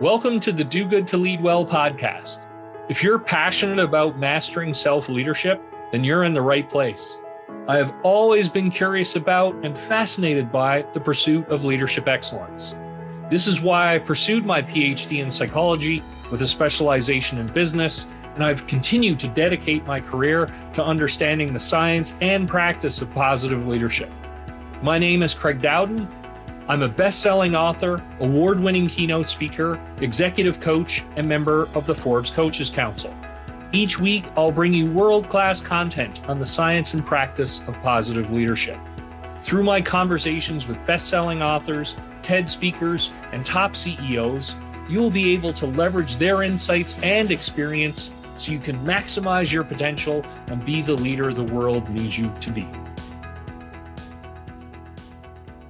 Welcome to the Do Good to Lead Well podcast. If you're passionate about mastering self leadership, then you're in the right place. I have always been curious about and fascinated by the pursuit of leadership excellence. This is why I pursued my PhD in psychology with a specialization in business, and I've continued to dedicate my career to understanding the science and practice of positive leadership. My name is Craig Dowden, I'm a best selling author, award winning keynote speaker, executive coach, and member of the Forbes Coaches Council. Each week, I'll bring you world class content on the science and practice of positive leadership. Through my conversations with best selling authors, TED speakers, and top CEOs, you'll be able to leverage their insights and experience so you can maximize your potential and be the leader the world needs you to be.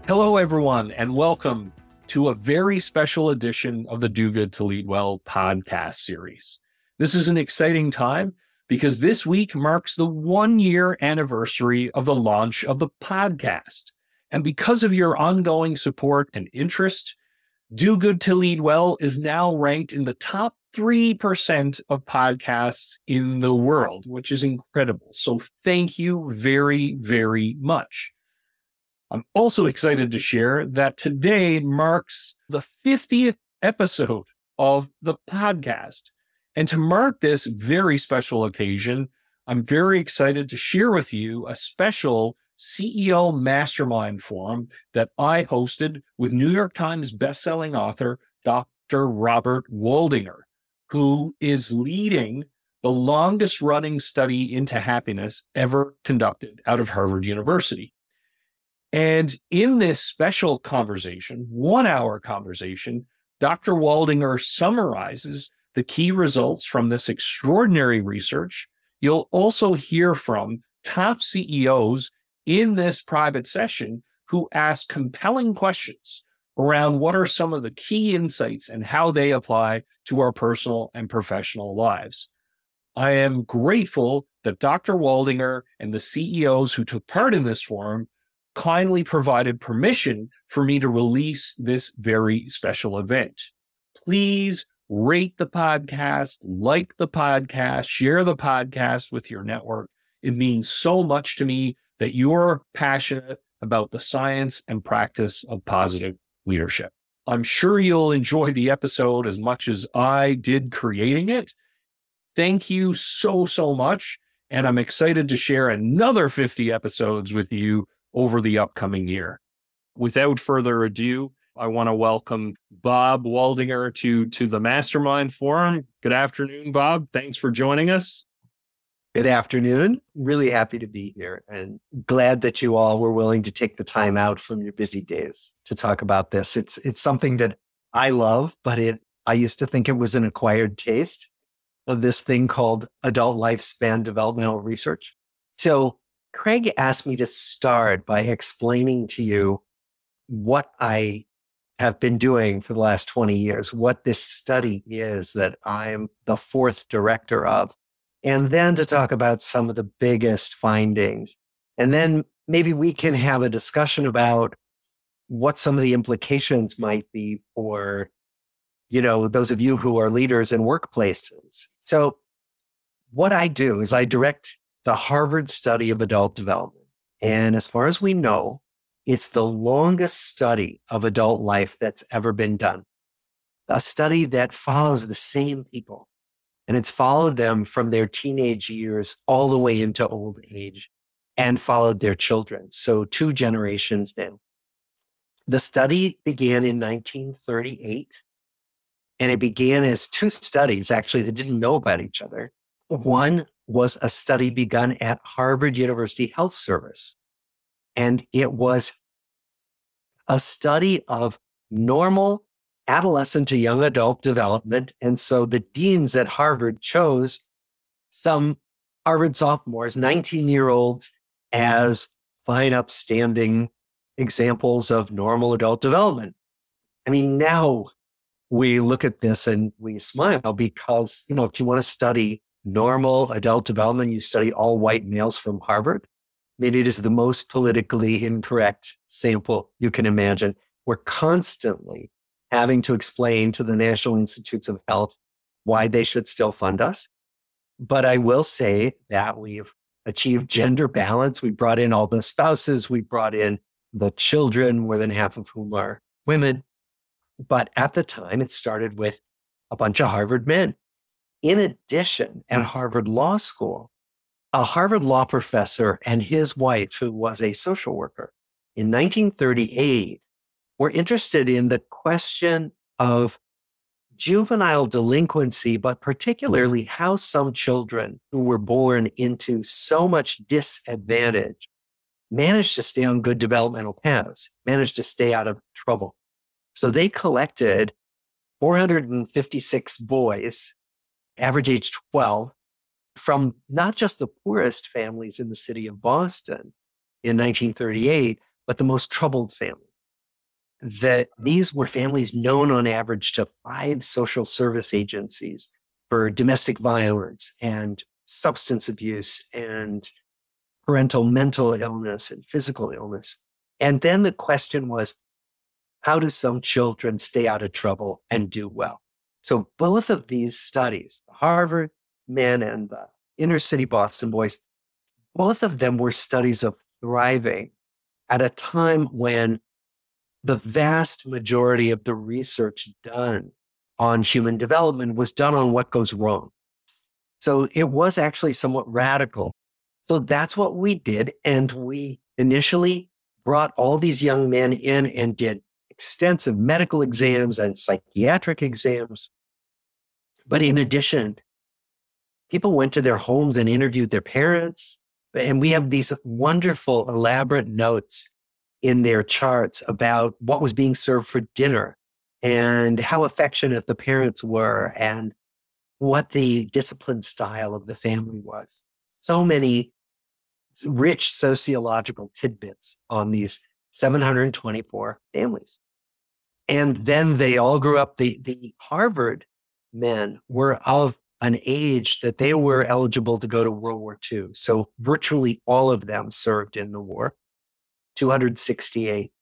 Hello, everyone, and welcome to a very special edition of the Do Good to Lead Well podcast series. This is an exciting time because this week marks the one year anniversary of the launch of the podcast. And because of your ongoing support and interest, Do Good to Lead Well is now ranked in the top 3% of podcasts in the world, which is incredible. So thank you very, very much. I'm also excited to share that today marks the 50th episode of the podcast. And to mark this very special occasion, I'm very excited to share with you a special CEO Mastermind Forum that I hosted with New York Times bestselling author Dr. Robert Waldinger, who is leading the longest running study into happiness ever conducted out of Harvard University. And in this special conversation, one hour conversation, Dr. Waldinger summarizes the key results from this extraordinary research. You'll also hear from top CEOs in this private session who ask compelling questions around what are some of the key insights and how they apply to our personal and professional lives. I am grateful that Dr. Waldinger and the CEOs who took part in this forum kindly provided permission for me to release this very special event. Please rate the podcast, like the podcast, share the podcast with your network. It means so much to me that you're passionate about the science and practice of positive leadership. I'm sure you'll enjoy the episode as much as I did creating it. Thank you so, so much. And I'm excited to share another 50 episodes with you over the upcoming year. Without further ado, I want to welcome Bob Waldinger to, to the Mastermind Forum. Good afternoon, Bob. Thanks for joining us. Good afternoon. Really happy to be here and glad that you all were willing to take the time out from your busy days to talk about this. It's it's something that I love, but it I used to think it was an acquired taste of this thing called adult lifespan developmental research. So Craig asked me to start by explaining to you what I have been doing for the last 20 years, what this study is that I'm the fourth director of, and then to talk about some of the biggest findings. And then maybe we can have a discussion about what some of the implications might be for, you know, those of you who are leaders in workplaces. So what I do is I direct the Harvard study of adult development. And as far as we know, it's the longest study of adult life that's ever been done. A study that follows the same people. And it's followed them from their teenage years all the way into old age and followed their children. So two generations now. The study began in 1938 and it began as two studies actually that didn't know about each other. One was a study begun at Harvard University Health Service. And it was a study of normal adolescent to young adult development. And so the deans at Harvard chose some Harvard sophomores, 19 year olds, as fine, upstanding examples of normal adult development. I mean, now we look at this and we smile because, you know, if you want to study normal adult development, you study all white males from Harvard. I mean, it is the most politically incorrect sample you can imagine. We're constantly having to explain to the National Institutes of Health why they should still fund us. But I will say that we've achieved gender balance. We brought in all the spouses, we brought in the children, more than half of whom are women. But at the time, it started with a bunch of Harvard men. In addition, at mm. Harvard Law School, a Harvard law professor and his wife, who was a social worker in 1938, were interested in the question of juvenile delinquency, but particularly how some children who were born into so much disadvantage managed to stay on good developmental paths, managed to stay out of trouble. So they collected 456 boys, average age 12, from not just the poorest families in the city of Boston in 1938, but the most troubled families that these were families known on average to five social service agencies for domestic violence and substance abuse and parental mental illness and physical illness. And then the question was, how do some children stay out of trouble and do well? So both of these studies, the Harvard men and the inner city Boston boys, both of them were studies of thriving at a time when the vast majority of the research done on human development was done on what goes wrong. So it was actually somewhat radical. So that's what we did. And we initially brought all these young men in and did extensive medical exams and psychiatric exams. But in addition, people went to their homes and interviewed their parents. And we have these wonderful, elaborate notes in their charts about what was being served for dinner and how affectionate the parents were and what the discipline style of the family was. So many rich sociological tidbits on these 724 families. And then they all grew up. The, the Harvard men were of an age that they were eligible to go to World War II. So virtually all of them served in the war. 268.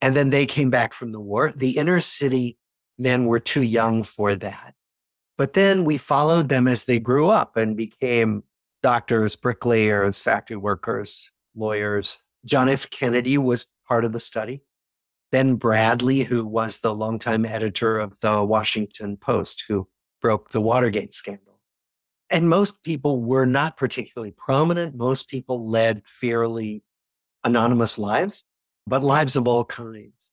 And then they came back from the war. The inner city men were too young for that. But then we followed them as they grew up and became doctors, bricklayers, factory workers, lawyers. John F. Kennedy was part of the study. Ben Bradlee, who was the longtime editor of the Washington Post, who broke the Watergate scandal. And most people were not particularly prominent. Most people led fairly anonymous lives, but lives of all kinds.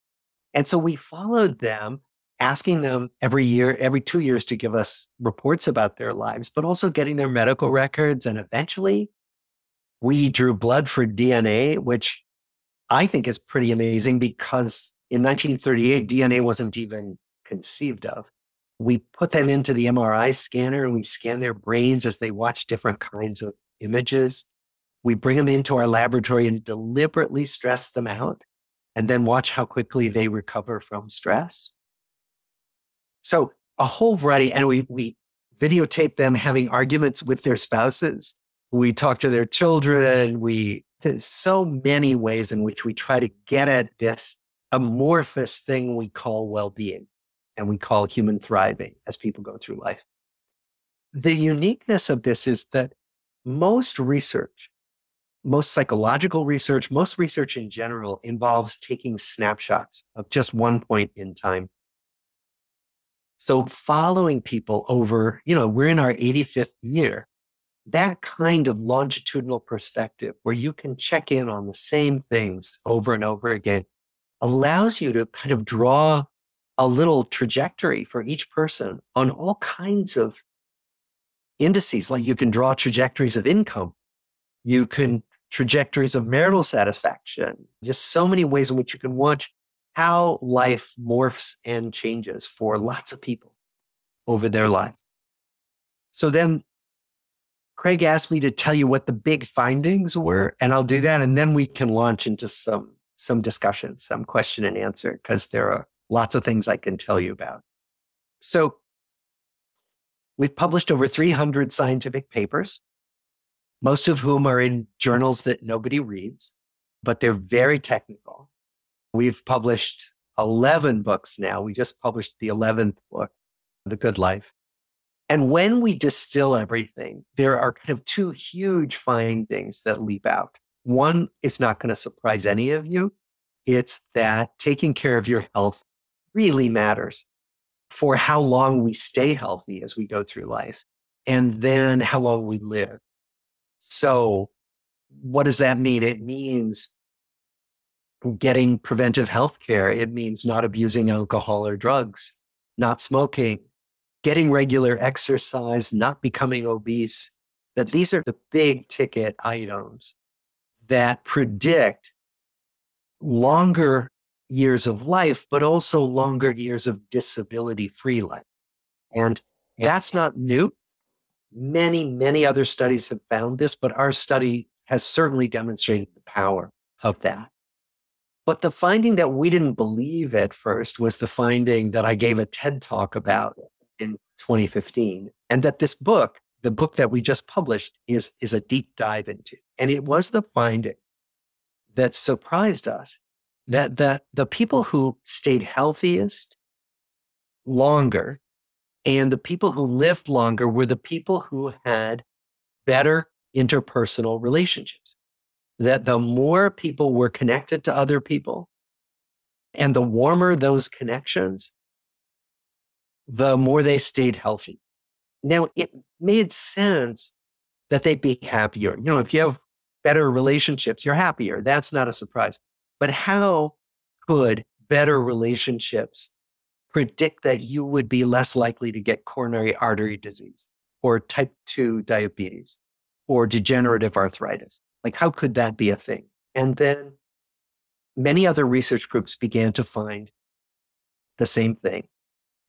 And so we followed them, asking them every year, every two years to give us reports about their lives, but also getting their medical records. And eventually we drew blood for DNA, which I think is pretty amazing because in 1938, DNA wasn't even conceived of. We put them into the MRI scanner and we scan their brains as they watch different kinds of images. We bring them into our laboratory and deliberately stress them out and then watch how quickly they recover from stress. So a whole variety, and we, we videotape them having arguments with their spouses. We talk to their children. We, there's so many ways in which we try to get at this amorphous thing we call well-being and we call human thriving as people go through life. The uniqueness of this is that most research most psychological research, most research in general involves taking snapshots of just one point in time. So following people over, you know, we're in our 85th year. That kind of longitudinal perspective where you can check in on the same things over and over again allows you to kind of draw a little trajectory for each person on all kinds of indices. Like you can draw trajectories of income. You can trajectories of marital satisfaction, just so many ways in which you can watch how life morphs and changes for lots of people over their lives. So then Craig asked me to tell you what the big findings were, and I'll do that. And then we can launch into some, some discussion, some question and answer, because there are lots of things I can tell you about. So we've published over 300 scientific papers most of whom are in journals that nobody reads, but they're very technical. We've published 11 books now. We just published the 11th book, The Good Life. And when we distill everything, there are kind of two huge findings that leap out. One is not going to surprise any of you. It's that taking care of your health really matters for how long we stay healthy as we go through life and then how long we live. So what does that mean? It means getting preventive health care. It means not abusing alcohol or drugs, not smoking, getting regular exercise, not becoming obese. That these are the big ticket items that predict longer years of life, but also longer years of disability free life. And that's not new. Many, many other studies have found this, but our study has certainly demonstrated the power of that. But the finding that we didn't believe at first was the finding that I gave a TED talk about 2015, and that this book, the book that we just published, is, is a deep dive into. And it was the finding that surprised us that, that the people who stayed healthiest longer and the people who lived longer were the people who had better interpersonal relationships. That the more people were connected to other people and the warmer those connections, the more they stayed healthy. Now, it made sense that they'd be happier. You know, if you have better relationships, you're happier. That's not a surprise. But how could better relationships predict that you would be less likely to get coronary artery disease or type 2 diabetes or degenerative arthritis? Like, how could that be a thing? And then many other research groups began to find the same thing.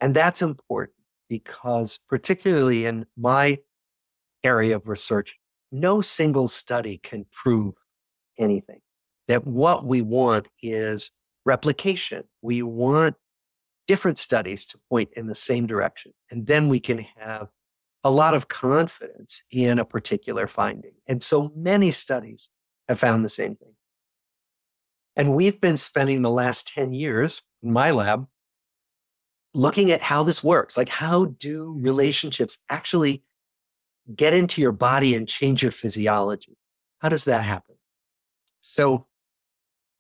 And that's important because, particularly in my area of research, no single study can prove anything. That what we want is replication. We want different studies to point in the same direction. And then we can have a lot of confidence in a particular finding. And so many studies have found the same thing. And we've been spending the last 10 years in my lab looking at how this works. Like, how do relationships actually get into your body and change your physiology? How does that happen? So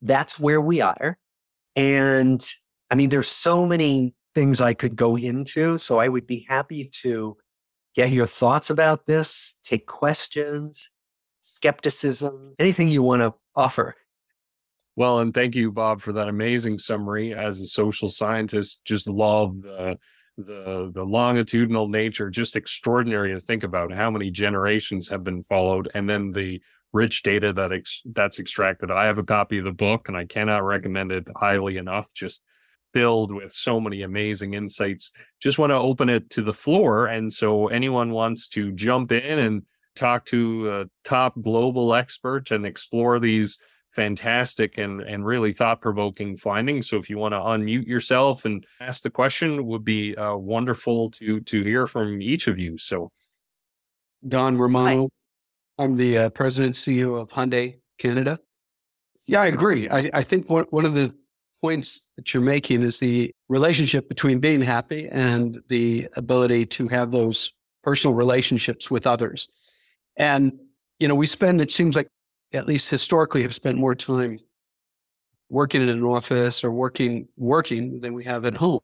that's where we are. And I mean, there's so many things I could go into. So I would be happy to get your thoughts about this, take questions, skepticism, anything you want to offer. Well, and thank you, Bob, for that amazing summary. As a social scientist, just love the the the longitudinal nature, just extraordinary to think about how many generations have been followed, and then the rich data that ex- that's extracted. I have a copy of the book, and I cannot recommend it highly enough. Just filled with so many amazing insights. Just want to open it to the floor, and so anyone wants to jump in and talk to a top global expert and explore these fantastic and and really thought provoking findings. So if you want to unmute yourself and ask the question, would be uh, wonderful to to hear from each of you. So, Don Romano, Hi. I'm the uh, president CEO of Hyundai Canada. Yeah, I agree. I, I think one one of the points that you're making is the relationship between being happy and the ability to have those personal relationships with others. And you know, we spend it seems like at least historically, have spent more time working in an office or working working than we have at home.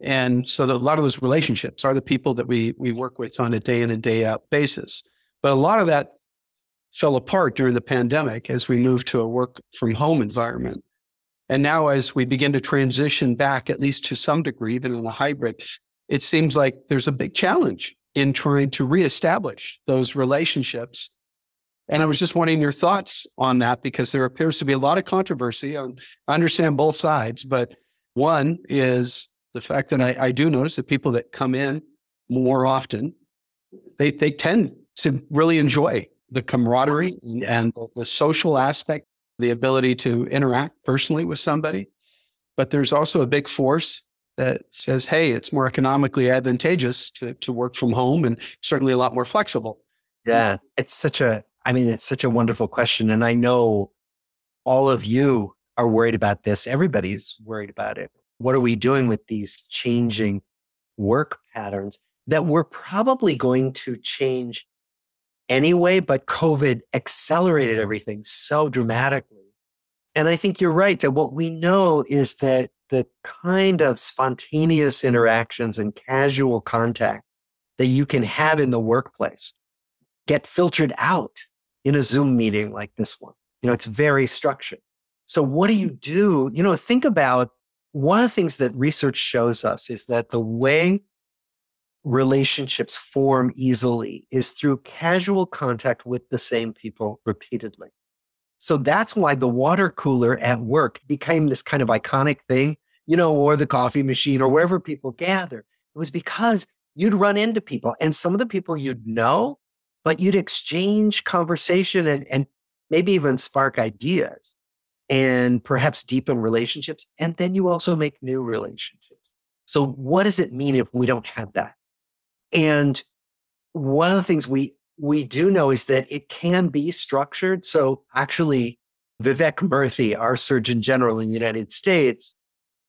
And so the, a lot of those relationships are the people that we we work with on a day in and day out basis. But a lot of that fell apart during the pandemic as we moved to a work from home environment. And now as we begin to transition back, at least to some degree, even in a hybrid, it seems like there's a big challenge in trying to reestablish those relationships and I was just wanting your thoughts on that because there appears to be a lot of controversy. I understand both sides, but one is the fact that I, I do notice that people that come in more often, they, they tend to really enjoy the camaraderie and the social aspect, the ability to interact personally with somebody. But there's also a big force that says, hey, it's more economically advantageous to, to work from home and certainly a lot more flexible. Yeah, it's such a I mean, it's such a wonderful question. And I know all of you are worried about this. Everybody's worried about it. What are we doing with these changing work patterns that we're probably going to change anyway, but COVID accelerated everything so dramatically. And I think you're right that what we know is that the kind of spontaneous interactions and casual contact that you can have in the workplace get filtered out in a Zoom meeting like this one. You know, it's very structured. So what do you mm. do? You know, think about one of the things that research shows us is that the way relationships form easily is through casual contact with the same people repeatedly. So that's why the water cooler at work became this kind of iconic thing, you know, or the coffee machine or wherever people gather. It was because you'd run into people and some of the people you'd know, but you'd exchange conversation and, and maybe even spark ideas and perhaps deepen relationships. And then you also make new relationships. So what does it mean if we don't have that? And one of the things we we do know is that it can be structured. So actually, Vivek Murthy, our Surgeon General in the United States,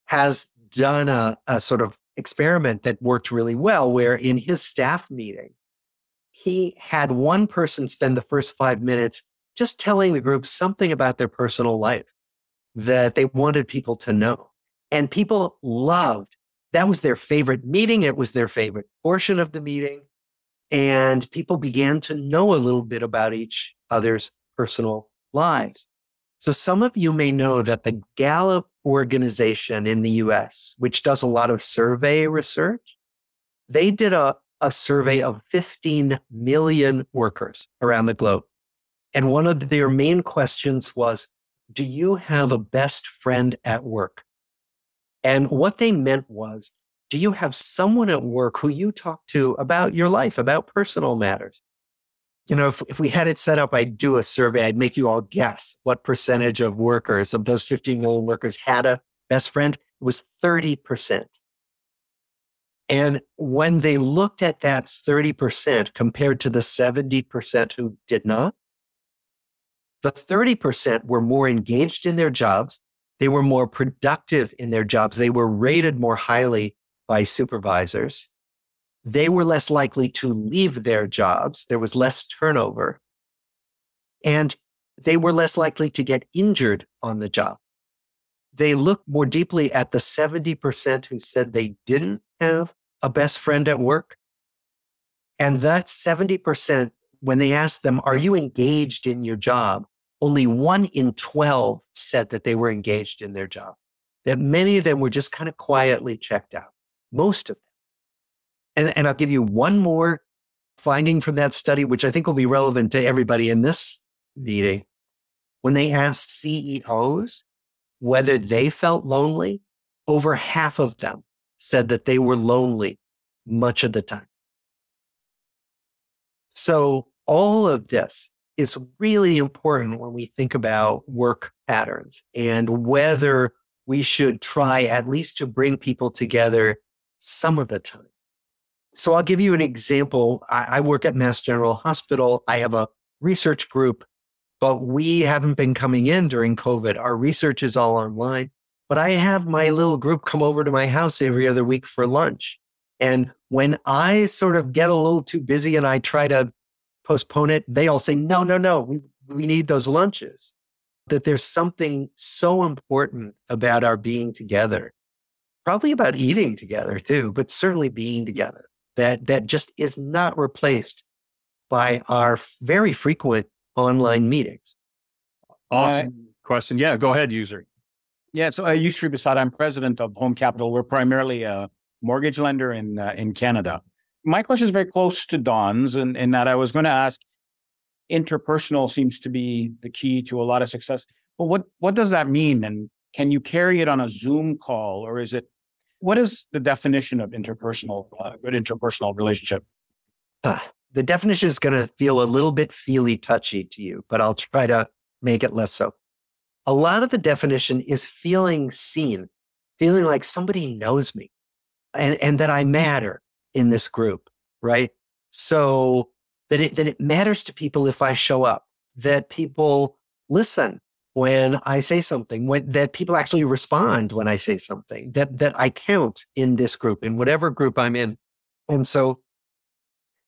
has done a, a sort of experiment that worked really well, where in his staff meeting, he had one person spend the first five minutes just telling the group something about their personal life that they wanted people to know. And people loved that was their favorite meeting. It was their favorite portion of the meeting. And people began to know a little bit about each other's personal lives. So some of you may know that the Gallup organization in the US, which does a lot of survey research, they did a, a survey of 15 million workers around the globe. And one of their main questions was, do you have a best friend at work? And what they meant was, do you have someone at work who you talk to about your life, about personal matters? You know, if, if we had it set up, I'd do a survey. I'd make you all guess what percentage of workers, of those 15 million workers, had a best friend. It was 30%. And when they looked at that 30% compared to the 70% who did not, the 30% were more engaged in their jobs. They were more productive in their jobs. They were rated more highly by supervisors. They were less likely to leave their jobs. There was less turnover. And they were less likely to get injured on the job. They looked more deeply at the 70% who said they didn't have a best friend at work. And that 70%, when they asked them, Are you engaged in your job? only one in 12 said that they were engaged in their job, that many of them were just kind of quietly checked out, most of them. And, and I'll give you one more finding from that study, which I think will be relevant to everybody in this meeting. When they asked CEOs whether they felt lonely, over half of them said that they were lonely much of the time. So all of this is really important when we think about work patterns and whether we should try at least to bring people together some of the time. So I'll give you an example. I, I, work at Mass General Hospital. I have a research group, but we haven't been coming in during COVID. Our research is all online. But I have my little group come over to my house every other week for lunch. And when I sort of get a little too busy and I try to postpone it, they all say, no, no, no, we, we need those lunches. That there's something so important about our being together, probably about eating together too, but certainly being together that, that just is not replaced by our very frequent online meetings. Awesome uh, question. Yeah, go ahead, Yousry. Yeah, so uh, Yousry Bissada, I'm president of Home Capital. We're primarily a mortgage lender in uh, in Canada my question is very close to Don's, and in, in that I was going to ask interpersonal seems to be the key to a lot of success. But what what does that mean? And can you carry it on a Zoom call, or is it what is the definition of interpersonal uh, good interpersonal relationship? Uh, the definition is going to feel a little bit feely touchy to you, but I'll try to make it less so. A lot of the definition is feeling seen, feeling like somebody knows me and, and that I matter in this group, right? So that it, that it matters to people if I show up, that people listen when I say something, when, that people actually respond when I say something, that, that I count in this group, in whatever group I'm in. And so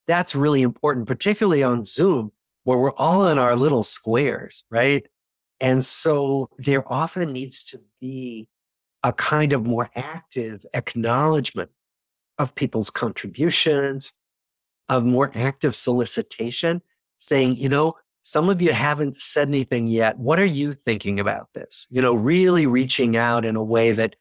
that's really important, particularly on Zoom, where we're all in our little squares, right? And so there often needs to be a kind of more active acknowledgement of people's contributions, of more active solicitation, saying, you know, some of you haven't said anything yet. What are you thinking about this? You know, really reaching out in a way that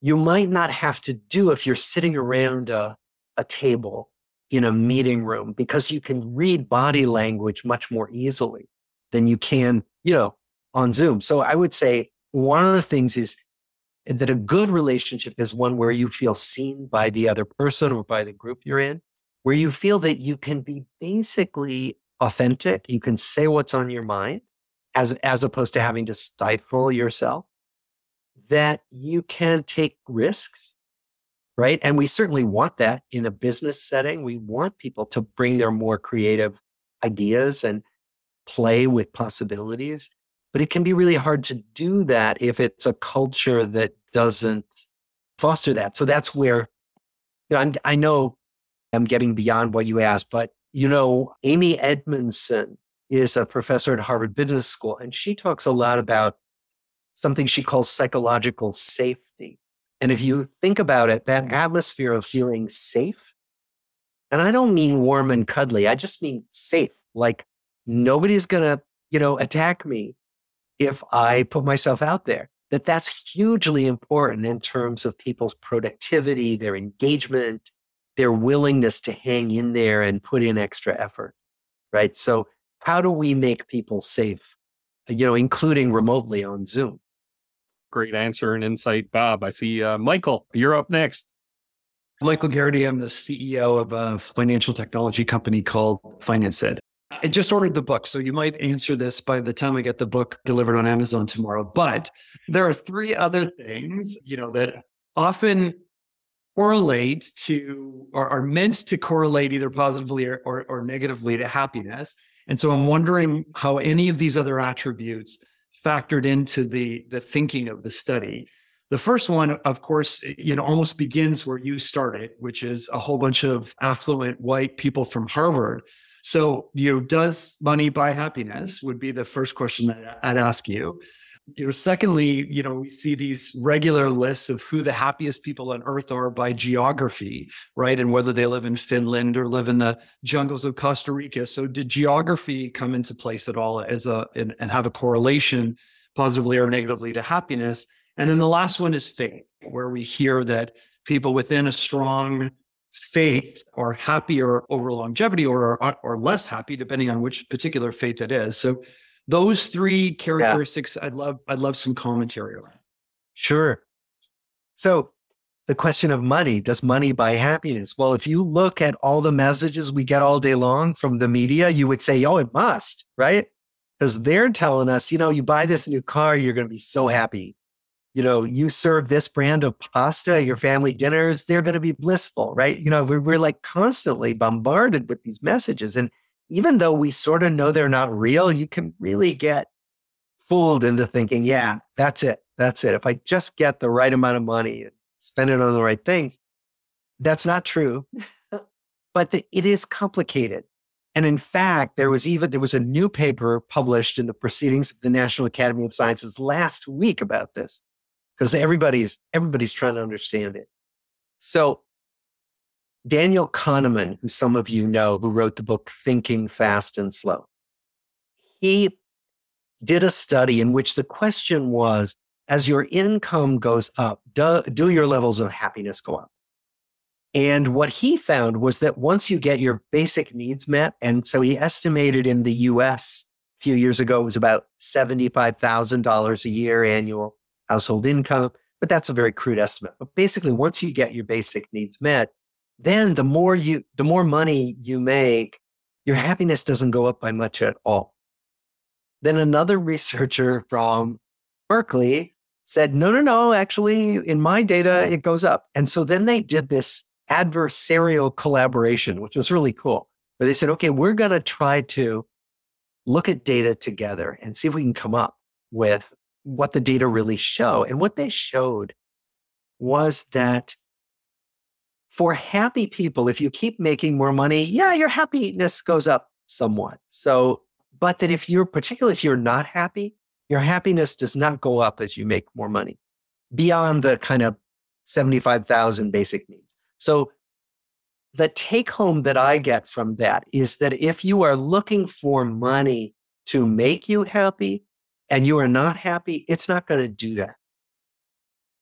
you might not have to do if you're sitting around a, a table in a meeting room because you can read body language much more easily than you can, you know, on Zoom. So I would say one of the things is that a good relationship is one where you feel seen by the other person or by the group you're in, where you feel that you can be basically authentic. You can say what's on your mind as, as opposed to having to stifle yourself, that you can take risks, right? And we certainly want that in a business setting. We want people to bring their more creative ideas and play with possibilities. But it can be really hard to do that if it's a culture that doesn't foster that. So that's where you know, I'm, I know I'm getting beyond what you asked, but you know, Amy Edmondson is a professor at Harvard Business School, and she talks a lot about something she calls psychological safety. And if you think about it, that atmosphere of feeling safe, and I don't mean warm and cuddly, I just mean safe. Like nobody's going to, you know, attack me if I put myself out there. That that's hugely important in terms of people's productivity, their engagement, their willingness to hang in there and put in extra effort. Right. So how do we make people safe? You know, including remotely on Zoom. Great answer and insight, Bob. I see uh, Michael, you're up next. Michael Garrity, I'm the CEO of a financial technology company called Financeit. I just ordered the book, so you might answer this by the time I get the book delivered on Amazon tomorrow. But there are three other things, you know, that often correlate to or are meant to correlate either positively or, or, or negatively to happiness. And so I'm wondering how any of these other attributes factored into the the thinking of the study. The first one, of course, you know, almost begins where you started, which is a whole bunch of affluent white people from Harvard so, you know, does money buy happiness? Would be the first question that I'd ask you. You know, secondly, you know, we see these regular lists of who the happiest people on earth are by geography, right? And whether they live in Finland or live in the jungles of Costa Rica. So did geography come into place at all as a and, and have a correlation positively or negatively to happiness? And then the last one is faith, where we hear that people within a strong faith are happier over longevity or are, or less happy depending on which particular faith it is. So those three characteristics yeah. i'd love i'd love some commentary around. Sure. So the question of money does money buy happiness? Well if you look at all the messages we get all day long from the media you would say oh it must right? Because they're telling us you know you buy this new car you're going to be so happy you know, you serve this brand of pasta your family dinners, they're going to be blissful, right? You know, we're, we're like constantly bombarded with these messages. And even though we sort of know they're not real, you can really get fooled into thinking, yeah, that's it. That's it. If I just get the right amount of money and spend it on the right things, that's not true. but the, it is complicated. And in fact, there was even there was a new paper published in the Proceedings of the National Academy of Sciences last week about this because everybody's everybody's trying to understand it. So Daniel Kahneman, who some of you know, who wrote the book Thinking Fast and Slow, he did a study in which the question was as your income goes up, do, do your levels of happiness go up? And what he found was that once you get your basic needs met, and so he estimated in the US a few years ago, it was about $75,000 a year annual household income, but that's a very crude estimate. But basically, once you get your basic needs met, then the more you, the more money you make, your happiness doesn't go up by much at all. Then another researcher from Berkeley said, no, no, no, actually, in my data, it goes up. And so then they did this adversarial collaboration, which was really cool. But they said, okay, we're going to try to look at data together and see if we can come up with what the data really show. And what they showed was that for happy people, if you keep making more money, yeah, your happiness goes up somewhat. So, but that if you're, particularly if you're not happy, your happiness does not go up as you make more money beyond the kind of 75,000 basic needs. So the take home that I get from that is that if you are looking for money to make you happy and you are not happy, it's not going to do that.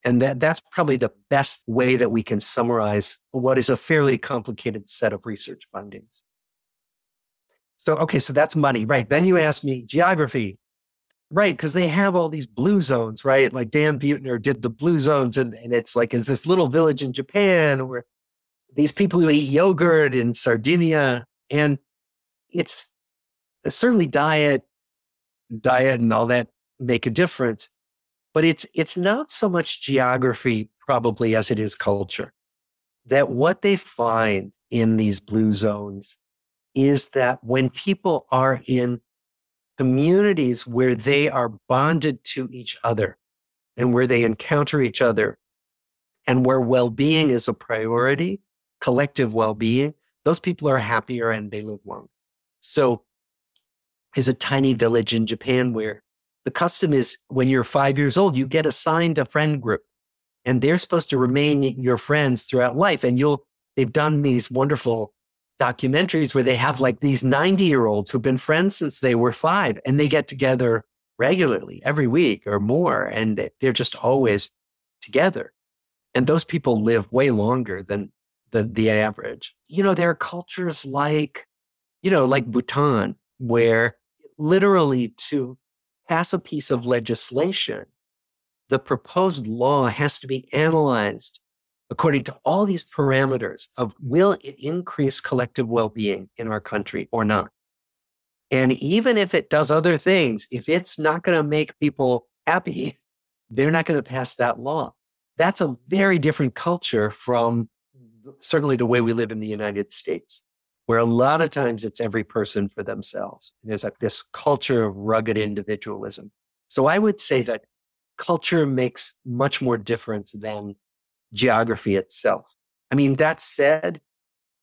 And that, that's probably the best way that we can summarize what is a fairly complicated set of research findings. So, okay, so that's money, right? Then you ask me geography, right? Because they have all these blue zones, right? Like Dan Buettner did the blue zones, and, and it's like, is this little village in Japan where these people who eat yogurt in Sardinia, and it's certainly diet, diet, and all that make a difference, but it's it's not so much geography probably as it is culture. That what they find in these blue zones is that when people are in communities where they are bonded to each other and where they encounter each other and where well-being is a priority collective well being, those people are happier and they live longer. So there's a tiny village in Japan where the custom is when you're five years old, you get assigned a friend group and they're supposed to remain your friends throughout life. And you'll, they've done these wonderful documentaries where they have like these 90 year olds who've been friends since they were five and they get together regularly every week or more. And they're just always together. And those people live way longer than the, the average. You know, there are cultures like, you know, like Bhutan, where literally to pass a piece of legislation, the proposed law has to be analyzed according to all these parameters of will it increase collective well-being in our country or not? And even if it does other things, if it's not going to make people happy, they're not going to pass that law. That's a very different culture from certainly the way we live in the United States, where a lot of times it's every person for themselves. There's like this culture of rugged individualism. So I would say that culture makes much more difference than geography itself. I mean, that said,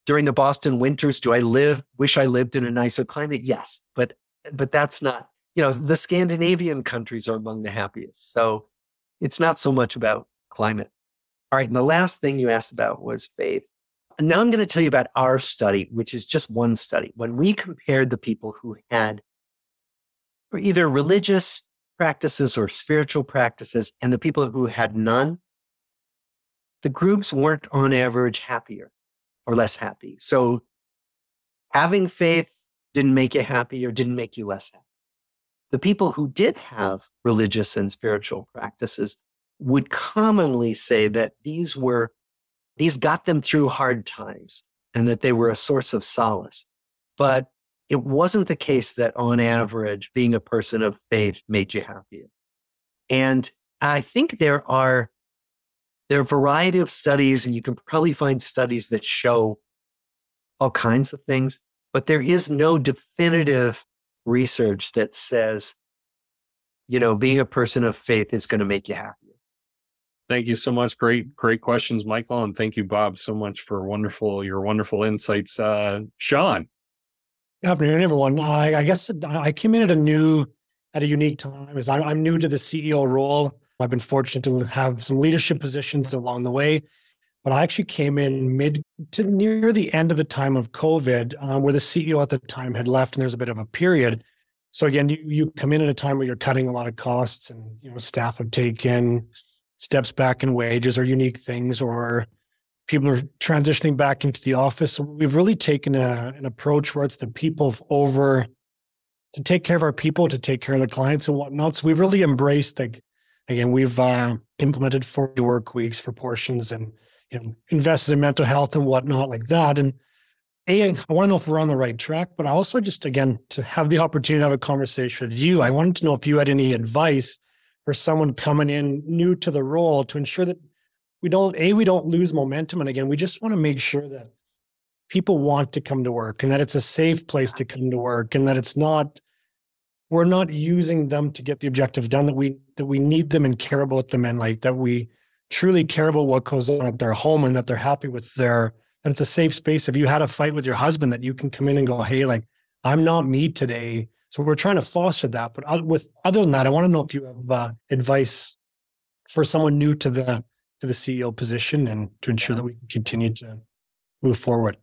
during the Boston winters, do I live, wish I lived in a nicer climate? Yes, but, but that's not, you know, the Scandinavian countries are among the happiest. So it's not so much about climate. All right. And the last thing you asked about was faith. And now I'm going to tell you about our study, which is just one study. When we compared the people who had either religious practices or spiritual practices and the people who had none, the groups weren't on average happier or less happy. So having faith didn't make you happy or didn't make you less happy. The people who did have religious and spiritual practices would commonly say that these were, these got them through hard times and that they were a source of solace. But it wasn't the case that on average, being a person of faith made you happier. And I think there are, there are a variety of studies and you can probably find studies that show all kinds of things, but there is no definitive research that says, you know, being a person of faith is going to make you happy. Thank you so much. Great, great questions, Michael. And thank you, Bob, so much for wonderful, your wonderful insights. Uh, Sean. Good afternoon, everyone. I, I guess I came in at a new, at a unique time as I'm, I'm new to the CEO role. I've been fortunate to have some leadership positions along the way, but I actually came in mid to near the end of the time of COVID, um, where the CEO at the time had left, and there's a bit of a period. So again, you, you come in at a time where you're cutting a lot of costs, and you know staff have taken steps back in wages or unique things or people are transitioning back into the office. So we've really taken a, an approach where it's the people over to take care of our people, to take care of the clients and whatnot. So we've really embraced like again, we've uh, implemented 40 work weeks for portions and you know invested in mental health and whatnot like that. And a, I want to know if we're on the right track, but I also just again to have the opportunity to have a conversation with you. I wanted to know if you had any advice for someone coming in new to the role to ensure that we don't a we don't lose momentum. And again we just want to make sure that people want to come to work and that it's a safe place to come to work and that it's not we're not using them to get the objectives done that we that we need them and care about them and like that we truly care about what goes on at their home and that they're happy with their and it's a safe space. If you had a fight with your husband that you can come in and go hey like i'm not me today so we're trying to foster that but with other than that i want to know if you have uh, advice for someone new to the to the ceo position and to ensure that we can continue to move forward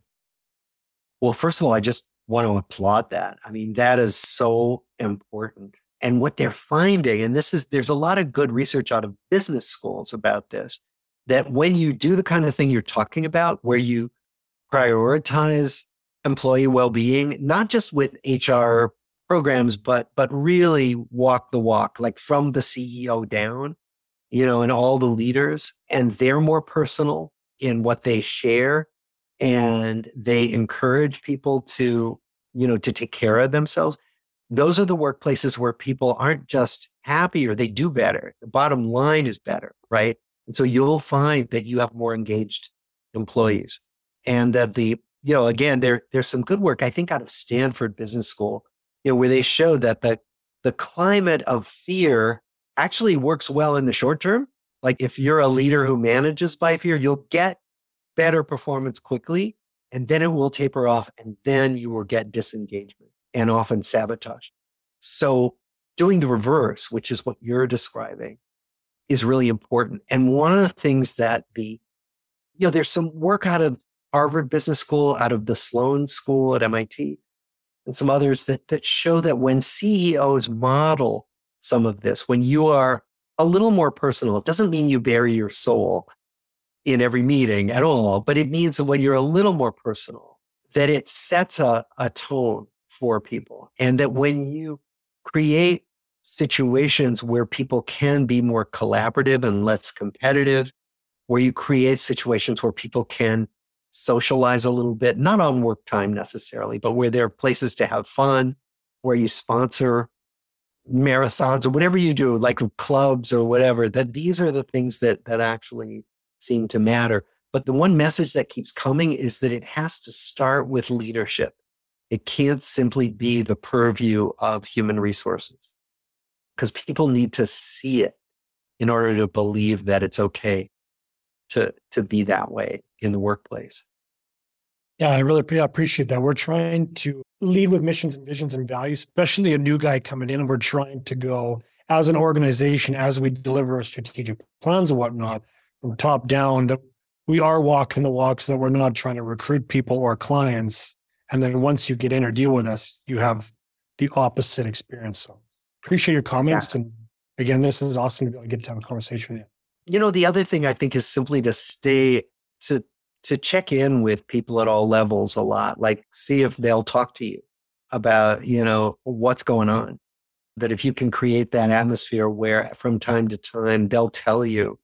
well first of all i just want to applaud that. I mean, that is so important. And what they're finding, and this is, there's a lot of good research out of business schools about this, that when you do the kind of thing you're talking about, where you prioritize employee well-being, not just with HR programs, but, but really walk the walk, like from the CEO down, you know, and all the leaders, and they're more personal in what they share and they encourage people to, you know, to take care of themselves. Those are the workplaces where people aren't just happier, they do better. The bottom line is better, right? And so you'll find that you have more engaged employees and that the, you know, again, there, there's some good work, I think, out of Stanford Business School, you know, where they show that the, the climate of fear actually works well in the short term. Like if you're a leader who manages by fear, you'll get better performance quickly, and then it will taper off, and then you will get disengagement and often sabotage. So, doing the reverse, which is what you're describing, is really important. And one of the things that the, you know, there's some work out of Harvard Business School, out of the Sloan School at MIT, and some others that, that show that when CEOs model some of this, when you are a little more personal, it doesn't mean you bury your soul, in every meeting at all, but it means that when you're a little more personal, that it sets a, a tone for people. And that when you create situations where people can be more collaborative and less competitive, where you create situations where people can socialize a little bit, not on work time necessarily, but where there are places to have fun, where you sponsor marathons or whatever you do, like clubs or whatever, that these are the things that that actually seem to matter. But the one message that keeps coming is that it has to start with leadership. It can't simply be the purview of human resources because people need to see it in order to believe that it's okay to, to be that way in the workplace. Yeah, I really appreciate that. We're trying to lead with missions and visions and values, especially a new guy coming in. And we're trying to go as an organization, as we deliver our strategic plans and whatnot, from top down that we are walking the walks that we're not trying to recruit people or clients. And then once you get in or deal with us, you have the opposite experience. So appreciate your comments. Yeah. And again, this is awesome to be able to get to have a conversation with you. You know, the other thing I think is simply to stay to to check in with people at all levels a lot, like see if they'll talk to you about, you know, what's going on. That if you can create that atmosphere where from time to time they'll tell you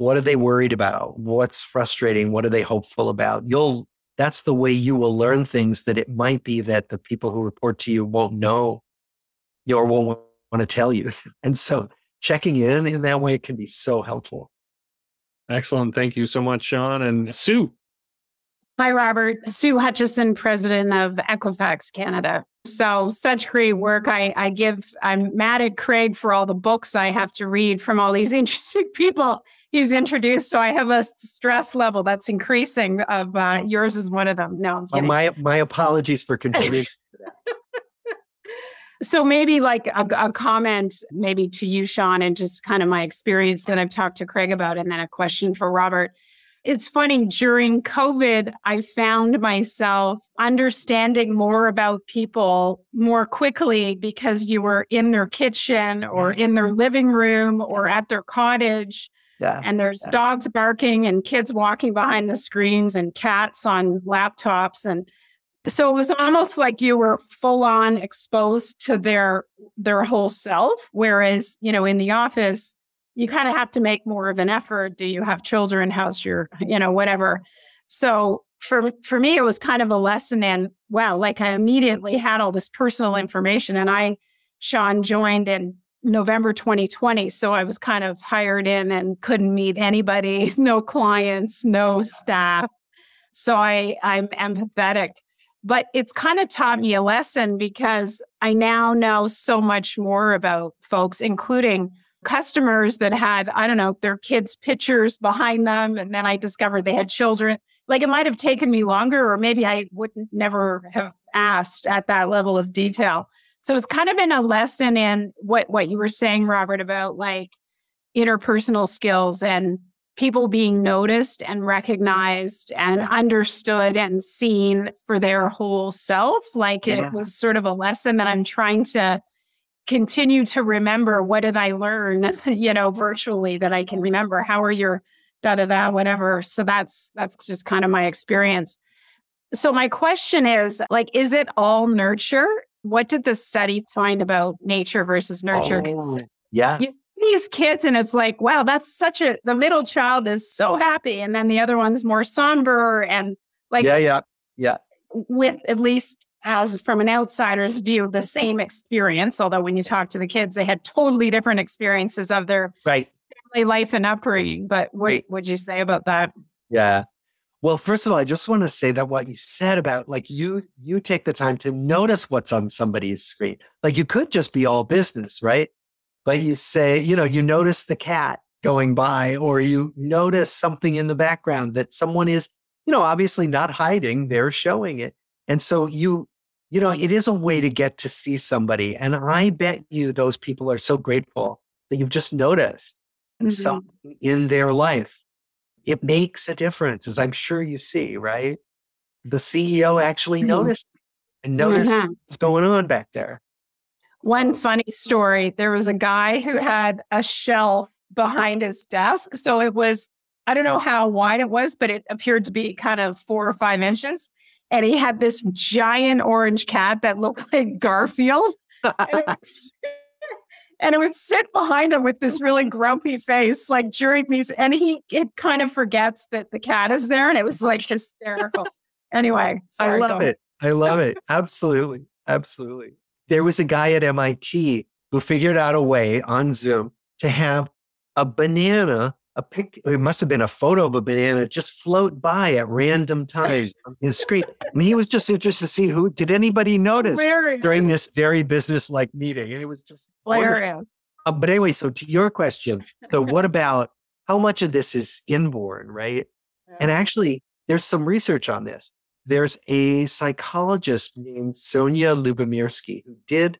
what are they worried about? What's frustrating? What are they hopeful about? You'll, that's the way you will learn things that it might be that the people who report to you won't know or won't want to tell you. And so checking in in that way can be so helpful. Excellent. Thank you so much, Sean. And Sue. Hi, Robert. Sue Hutchison, president of Equifax Canada. So, such great work. I, I give, I'm mad at Craig for all the books I have to read from all these interesting people he's introduced. So I have a stress level that's increasing. Of uh, yours is one of them. No, oh, my my apologies for contributing. So maybe like a, a, comment, maybe to you, Sean, and just kind of my experience that I've talked to Craig about, and then a question for Robert. It's funny, during COVID, I found myself understanding more about people more quickly because you were in their kitchen or in their living room or at their cottage. Yeah. And there's yeah. dogs barking and kids walking behind the screens and cats on laptops. And so it was almost like you were full on exposed to their their whole self. Whereas, you know, in the office, you kind of have to make more of an effort. Do you have children? How's your, you know, whatever. So for for me, it was kind of a lesson and wow, like I immediately had all this personal information. And I, Sean, joined in November 2020. So I was kind of hired in and couldn't meet anybody, no clients, no staff. So I, I'm empathetic. But it's kind of taught me a lesson because I now know so much more about folks, including customers that had, I don't know, their kids' pictures behind them. And then I discovered they had children. Like it might have taken me longer, or maybe I wouldn't never have asked at that level of detail. So it's kind of been a lesson in what what you were saying, Robert, about like interpersonal skills and people being noticed and recognized and understood and seen for their whole self. Like yeah. it was sort of a lesson that I'm trying to continue to remember. What did I learn, you know, virtually that I can remember? How are your da da da, whatever. So that's that's just kind of my experience. So my question is like, is it all nurture? What did the study find about nature versus nurture? Oh, yeah. You, these kids and it's like wow that's such a the middle child is so happy and then the other one's more somber and like yeah yeah yeah. with at least as from an outsider's view the same experience although when you talk to the kids they had totally different experiences of their right. family life and upbringing but what right. would you say about that? Yeah. Well first of all i just want to say that what you said about like you you take the time to notice what's on somebody's screen. Like you could just be all business right but you say, you know, you notice the cat going by, or you notice something in the background that someone is, you know, obviously not hiding, they're showing it. And so you, you know, it is a way to get to see somebody. And I bet you those people are so grateful that you've just noticed mm-hmm. something in their life. It makes a difference, as I'm sure you see, right? The CEO actually mm-hmm. noticed and noticed mm-hmm. what's going on back there. One funny story there was a guy who had a shelf behind his desk. So it was, I don't know how wide it was, but it appeared to be kind of four or five inches. And he had this giant orange cat that looked like Garfield. and it would sit behind him with this really grumpy face, like during these, and he it kind of forgets that the cat is there, and it was like hysterical. anyway, sorry, I love it. I love it. Absolutely, absolutely there was a guy at MIT who figured out a way on Zoom to have a banana, a pic, it must have been a photo of a banana, just float by at random times on his screen. And he was just interested to see who did anybody notice hilarious. during this very business-like meeting. And it was just hilarious. Uh, but anyway, so to your question, so what about how much of this is inborn, right? Yeah. And actually, there's some research on this there's a psychologist named Sonja Lyubomirsky who did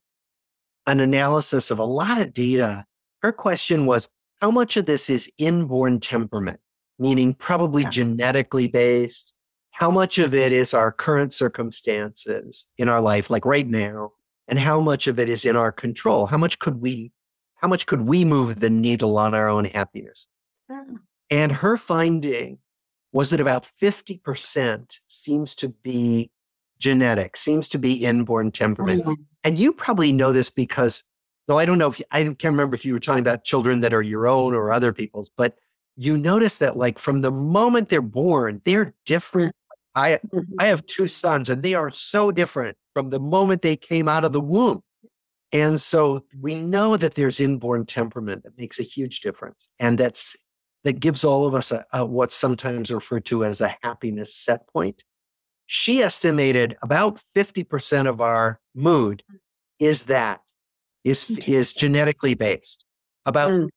an analysis of a lot of data. Her question was how much of this is inborn temperament, meaning probably yeah. genetically based? How much of it is our current circumstances in our life, like right now? And how much of it is in our control? How much could we, how much could we move the needle on our own happiness? Yeah. And her finding was that about 50% seems to be genetic, seems to be inborn temperament. Mm-hmm. And you probably know this because, though I don't know if you, I can't remember if you were talking about children that are your own or other people's, but you notice that like from the moment they're born, they're different. I mm-hmm. I have two sons and they are so different from the moment they came out of the womb. And so we know that there's inborn temperament that makes a huge difference. And that's that gives all of us a, a, what's sometimes referred to as a happiness set point. She estimated about 50% of our mood is that, is, is genetically based. About mm.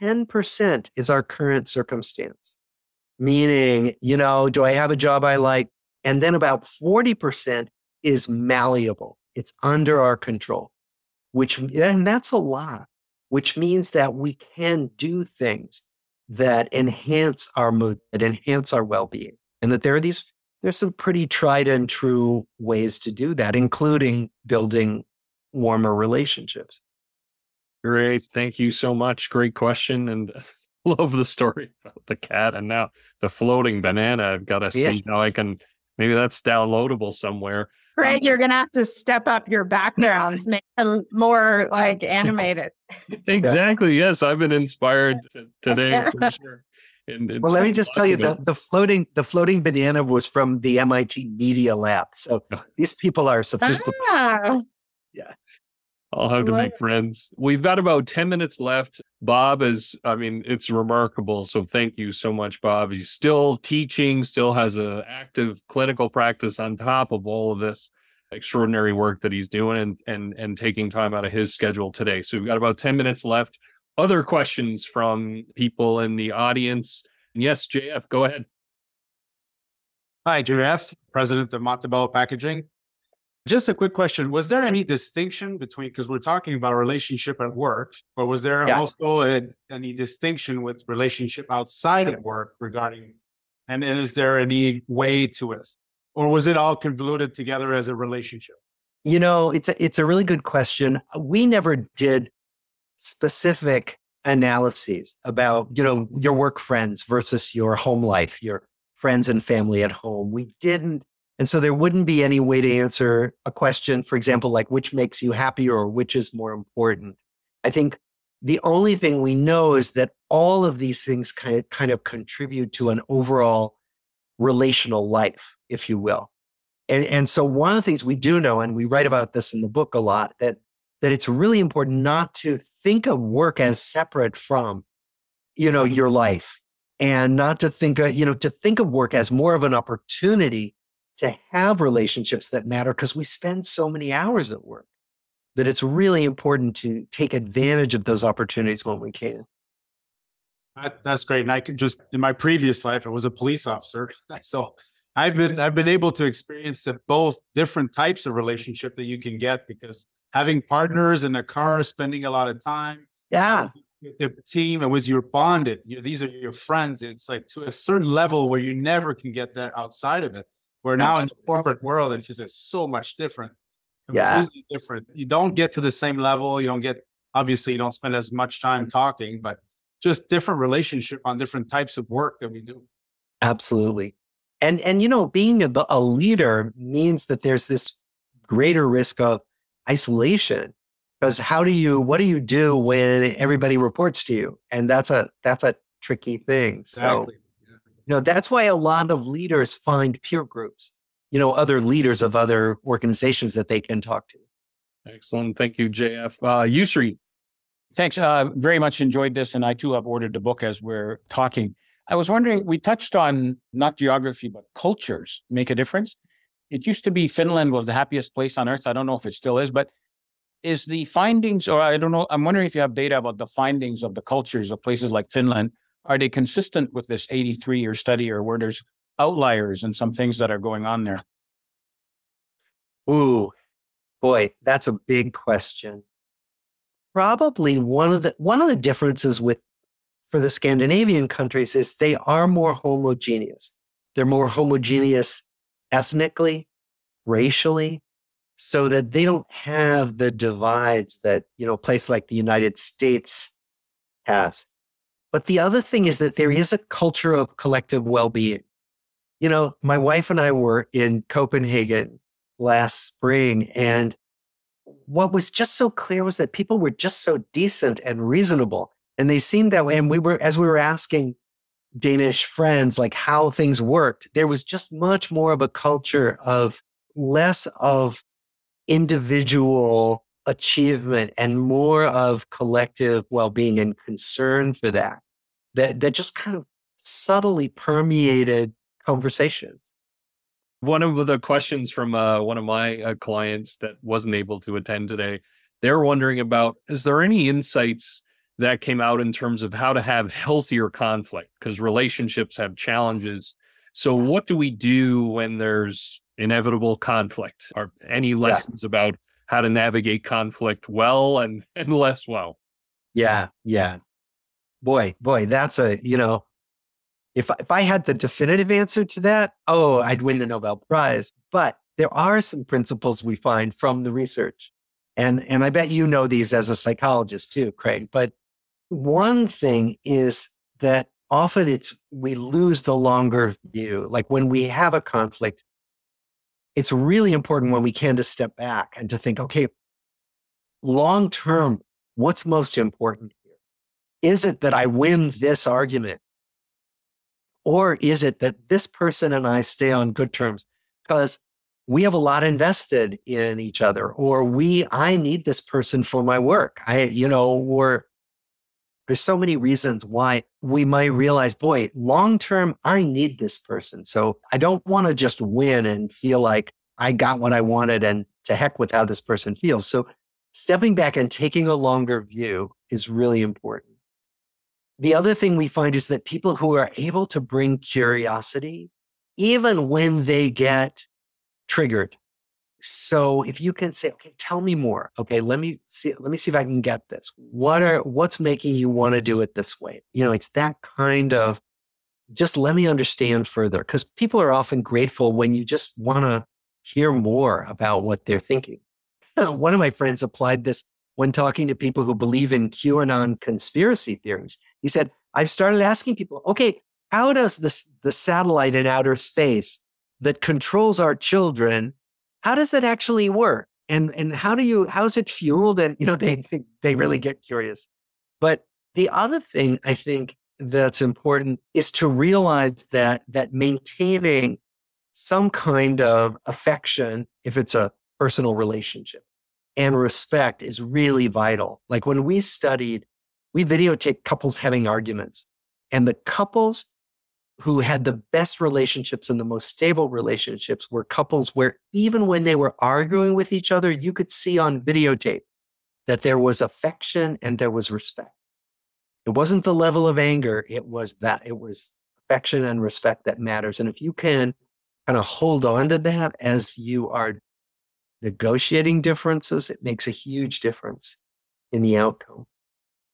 10% is our current circumstance, meaning, you know, do I have a job I like? And then about 40% is malleable. It's under our control, which, and that's a lot, which means that we can do things that enhance our mood, that enhance our well-being. And that there are these, there's some pretty tried and true ways to do that, including building warmer relationships. Great. Thank you so much. Great question. And love the story about the cat and now the floating banana. I've got to yeah. see how I can maybe that's downloadable somewhere. Craig, um, you're gonna have to step up your backgrounds, make them more like animated. exactly. Yes, I've been inspired today for sure. And, and well, let me just tell you the, the floating the floating banana was from the MIT Media Lab. So these people are sophisticated. Ah. Yeah. I'll have to make friends. We've got about 10 minutes left. Bob is, I mean, it's remarkable. So thank you so much, Bob. He's still teaching, still has an active clinical practice on top of all of this extraordinary work that he's doing and, and, and taking time out of his schedule today. So we've got about 10 minutes left. Other questions from people in the audience? Yes, JF, go ahead. Hi, JF, president of Montebello Packaging. Just a quick question. Was there any distinction between, because we're talking about relationship at work, but was there yeah. also a, any distinction with relationship outside of work regarding, and, is there any way to it? Or was it all convoluted together as a relationship? You know, it's a, it's a really good question. We never did specific analyses about, you know, your work friends versus your home life, your friends and family at home. We didn't and so there wouldn't be any way to answer a question, for example, like which makes you happier or which is more important. I think the only thing we know is that all of these things kind of, kind of contribute to an overall relational life, if you will. And, and so one of the things we do know, and we write about this in the book a lot, that that it's really important not to think of work as separate from, you know, your life and not to think of, you know, to think of work as more of an opportunity to have relationships that matter because we spend so many hours at work that it's really important to take advantage of those opportunities when we can. That, that's great. And I could just in my previous life, I was a police officer. So I've been I've been able to experience both different types of relationship that you can get because having partners in a car, spending a lot of time. Yeah. The team and was your bonded. You know, these are your friends. It's like to a certain level where you never can get that outside of it. Where now Absolutely. in the corporate world, and it's just so much different. Yeah. different. You don't get to the same level. You don't get, obviously, you don't spend as much time talking, but just different relationship on different types of work that we do. Absolutely. And, and, you know, being a, a leader means that there's this greater risk of isolation because how do you what do you do when everybody reports to you and that's a that's a tricky thing exactly. So you know, that's why a lot of leaders find peer groups, you know, other leaders of other organizations that they can talk to. Excellent. Thank you, JF. Uh, Yousry. Thanks. Uh, very much enjoyed this. And I too have ordered the book as we're talking. I was wondering, we touched on not geography, but cultures make a difference. It used to be Finland was the happiest place on earth. I don't know if it still is, but is the findings, or I don't know, I'm wondering if you have data about the findings of the cultures of places like Finland are they consistent with this 83 year study or where there's outliers and some things that are going on there? Ooh, boy, that's a big question. Probably one of the one of the differences with for the Scandinavian countries is they are more homogeneous. They're more homogeneous ethnically, racially, so that they don't have the divides that, you know, a place like the United States has. But the other thing is that there mm-hmm. is a culture of collective well being. You know, my wife and I were in Copenhagen last spring, and what was just so clear was that people were just so decent and reasonable. And they seemed that way. And we were, as we were asking Danish friends, like how things worked, there was just much more of a culture of less of individual achievement and more of collective well-being and concern for that that that just kind of subtly permeated conversations one of the questions from uh, one of my uh, clients that wasn't able to attend today they're wondering about is there any insights that came out in terms of how to have healthier conflict because relationships have challenges so what do we do when there's inevitable conflict are any lessons yeah. about how to navigate conflict well and, and less well. Yeah, yeah. Boy, boy, that's a, you know, if if I had the definitive answer to that, oh, I'd win the Nobel Prize. But there are some principles we find from the research. And and I bet you know these as a psychologist too, Craig. But one thing is that often it's we lose the longer view. Like when we have a conflict, it's really important when we can to step back and to think, okay, long term, what's most important? Is it that I win this argument? Or is it that this person and I stay on good terms? Because we have a lot invested in each other or we i need this person for my work i you know or there's so many reasons why we might realize boy long term i need this person so i don't want to just win and feel like i got what i wanted and to heck with how this person feels so stepping back and taking a longer view is really important the other thing we find is that people who are able to bring curiosity even when they get triggered. So if you can say, okay, tell me more. Okay, let me see, let me see if I can get this. What are what's making you want to do it this way? You know, it's that kind of just let me understand further. Because people are often grateful when you just want to hear more about what they're thinking. One of my friends applied this when talking to people who believe in QAnon conspiracy theories. He said, I've started asking people, okay, how does this the satellite in outer space that controls our children, how does that actually work? And and how do you how is it fueled? And you know, they they really get curious. But the other thing I think that's important is to realize that that maintaining some kind of affection, if it's a personal relationship, and respect is really vital. Like when we studied, we videotaped couples having arguments, and the couples who had the best relationships and the most stable relationships were couples where even when they were arguing with each other, you could see on videotape that there was affection and there was respect. It wasn't the level of anger, it was that it was affection and respect that matters. And if you can kind of hold on to that as you are negotiating differences, it makes a huge difference in the outcome.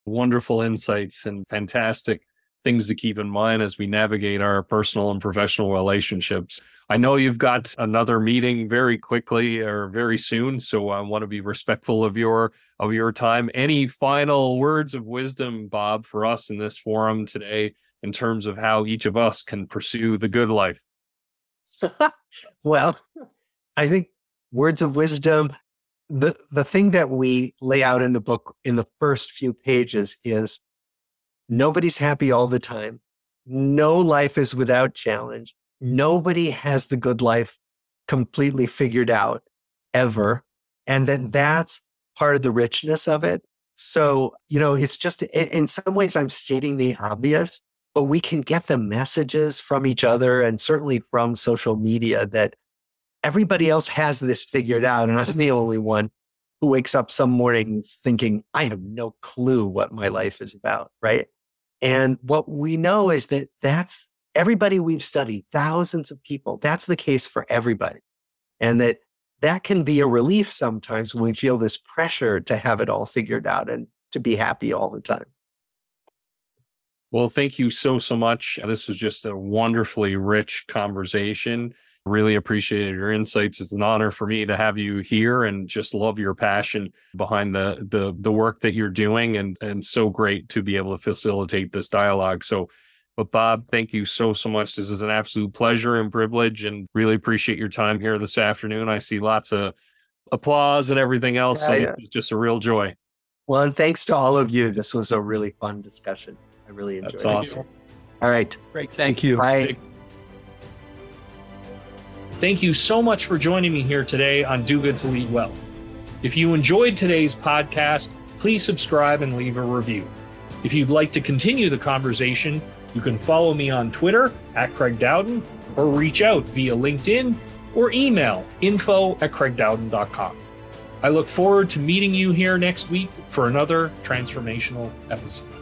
Wonderful insights and fantastic things to keep in mind as we navigate our personal and professional relationships. I know you've got another meeting very quickly or very soon, so I want to be respectful of your of your time. Any final words of wisdom, Bob, for us in this forum today in terms of how each of us can pursue the good life? well, I think words of wisdom the the thing that we lay out in the book in the first few pages is Nobody's happy all the time. No life is without challenge. Nobody has the good life completely figured out ever. And then that's part of the richness of it. So, you know, it's just in some ways I'm stating the obvious, but we can get the messages from each other and certainly from social media that everybody else has this figured out. And I'm the only one who wakes up some mornings thinking, I have no clue what my life is about. Right. And what we know is that that's everybody we've studied, thousands of people, that's the case for everybody. And that that can be a relief sometimes when we feel this pressure to have it all figured out and to be happy all the time. Well, thank you so, so much. This was just a wonderfully rich conversation. Really appreciated your insights. It's an honor for me to have you here and just love your passion behind the the the work that you're doing and and so great to be able to facilitate this dialogue. So but Bob, thank you so so much. This is an absolute pleasure and privilege and really appreciate your time here this afternoon. I see lots of applause and everything else. Yeah, so yeah. it's just a real joy. Well, and thanks to all of you. This was a really fun discussion. I really enjoyed That's it. awesome. All right. Great. Thank you. Bye. Thank you so much for joining me here today on Do Good to Lead Well. If you enjoyed today's podcast, please subscribe and leave a review. If you'd like to continue the conversation, you can follow me on Twitter at Craig Dowden or reach out via LinkedIn or email info at craigdowden.com. I look forward to meeting you here next week for another transformational episode.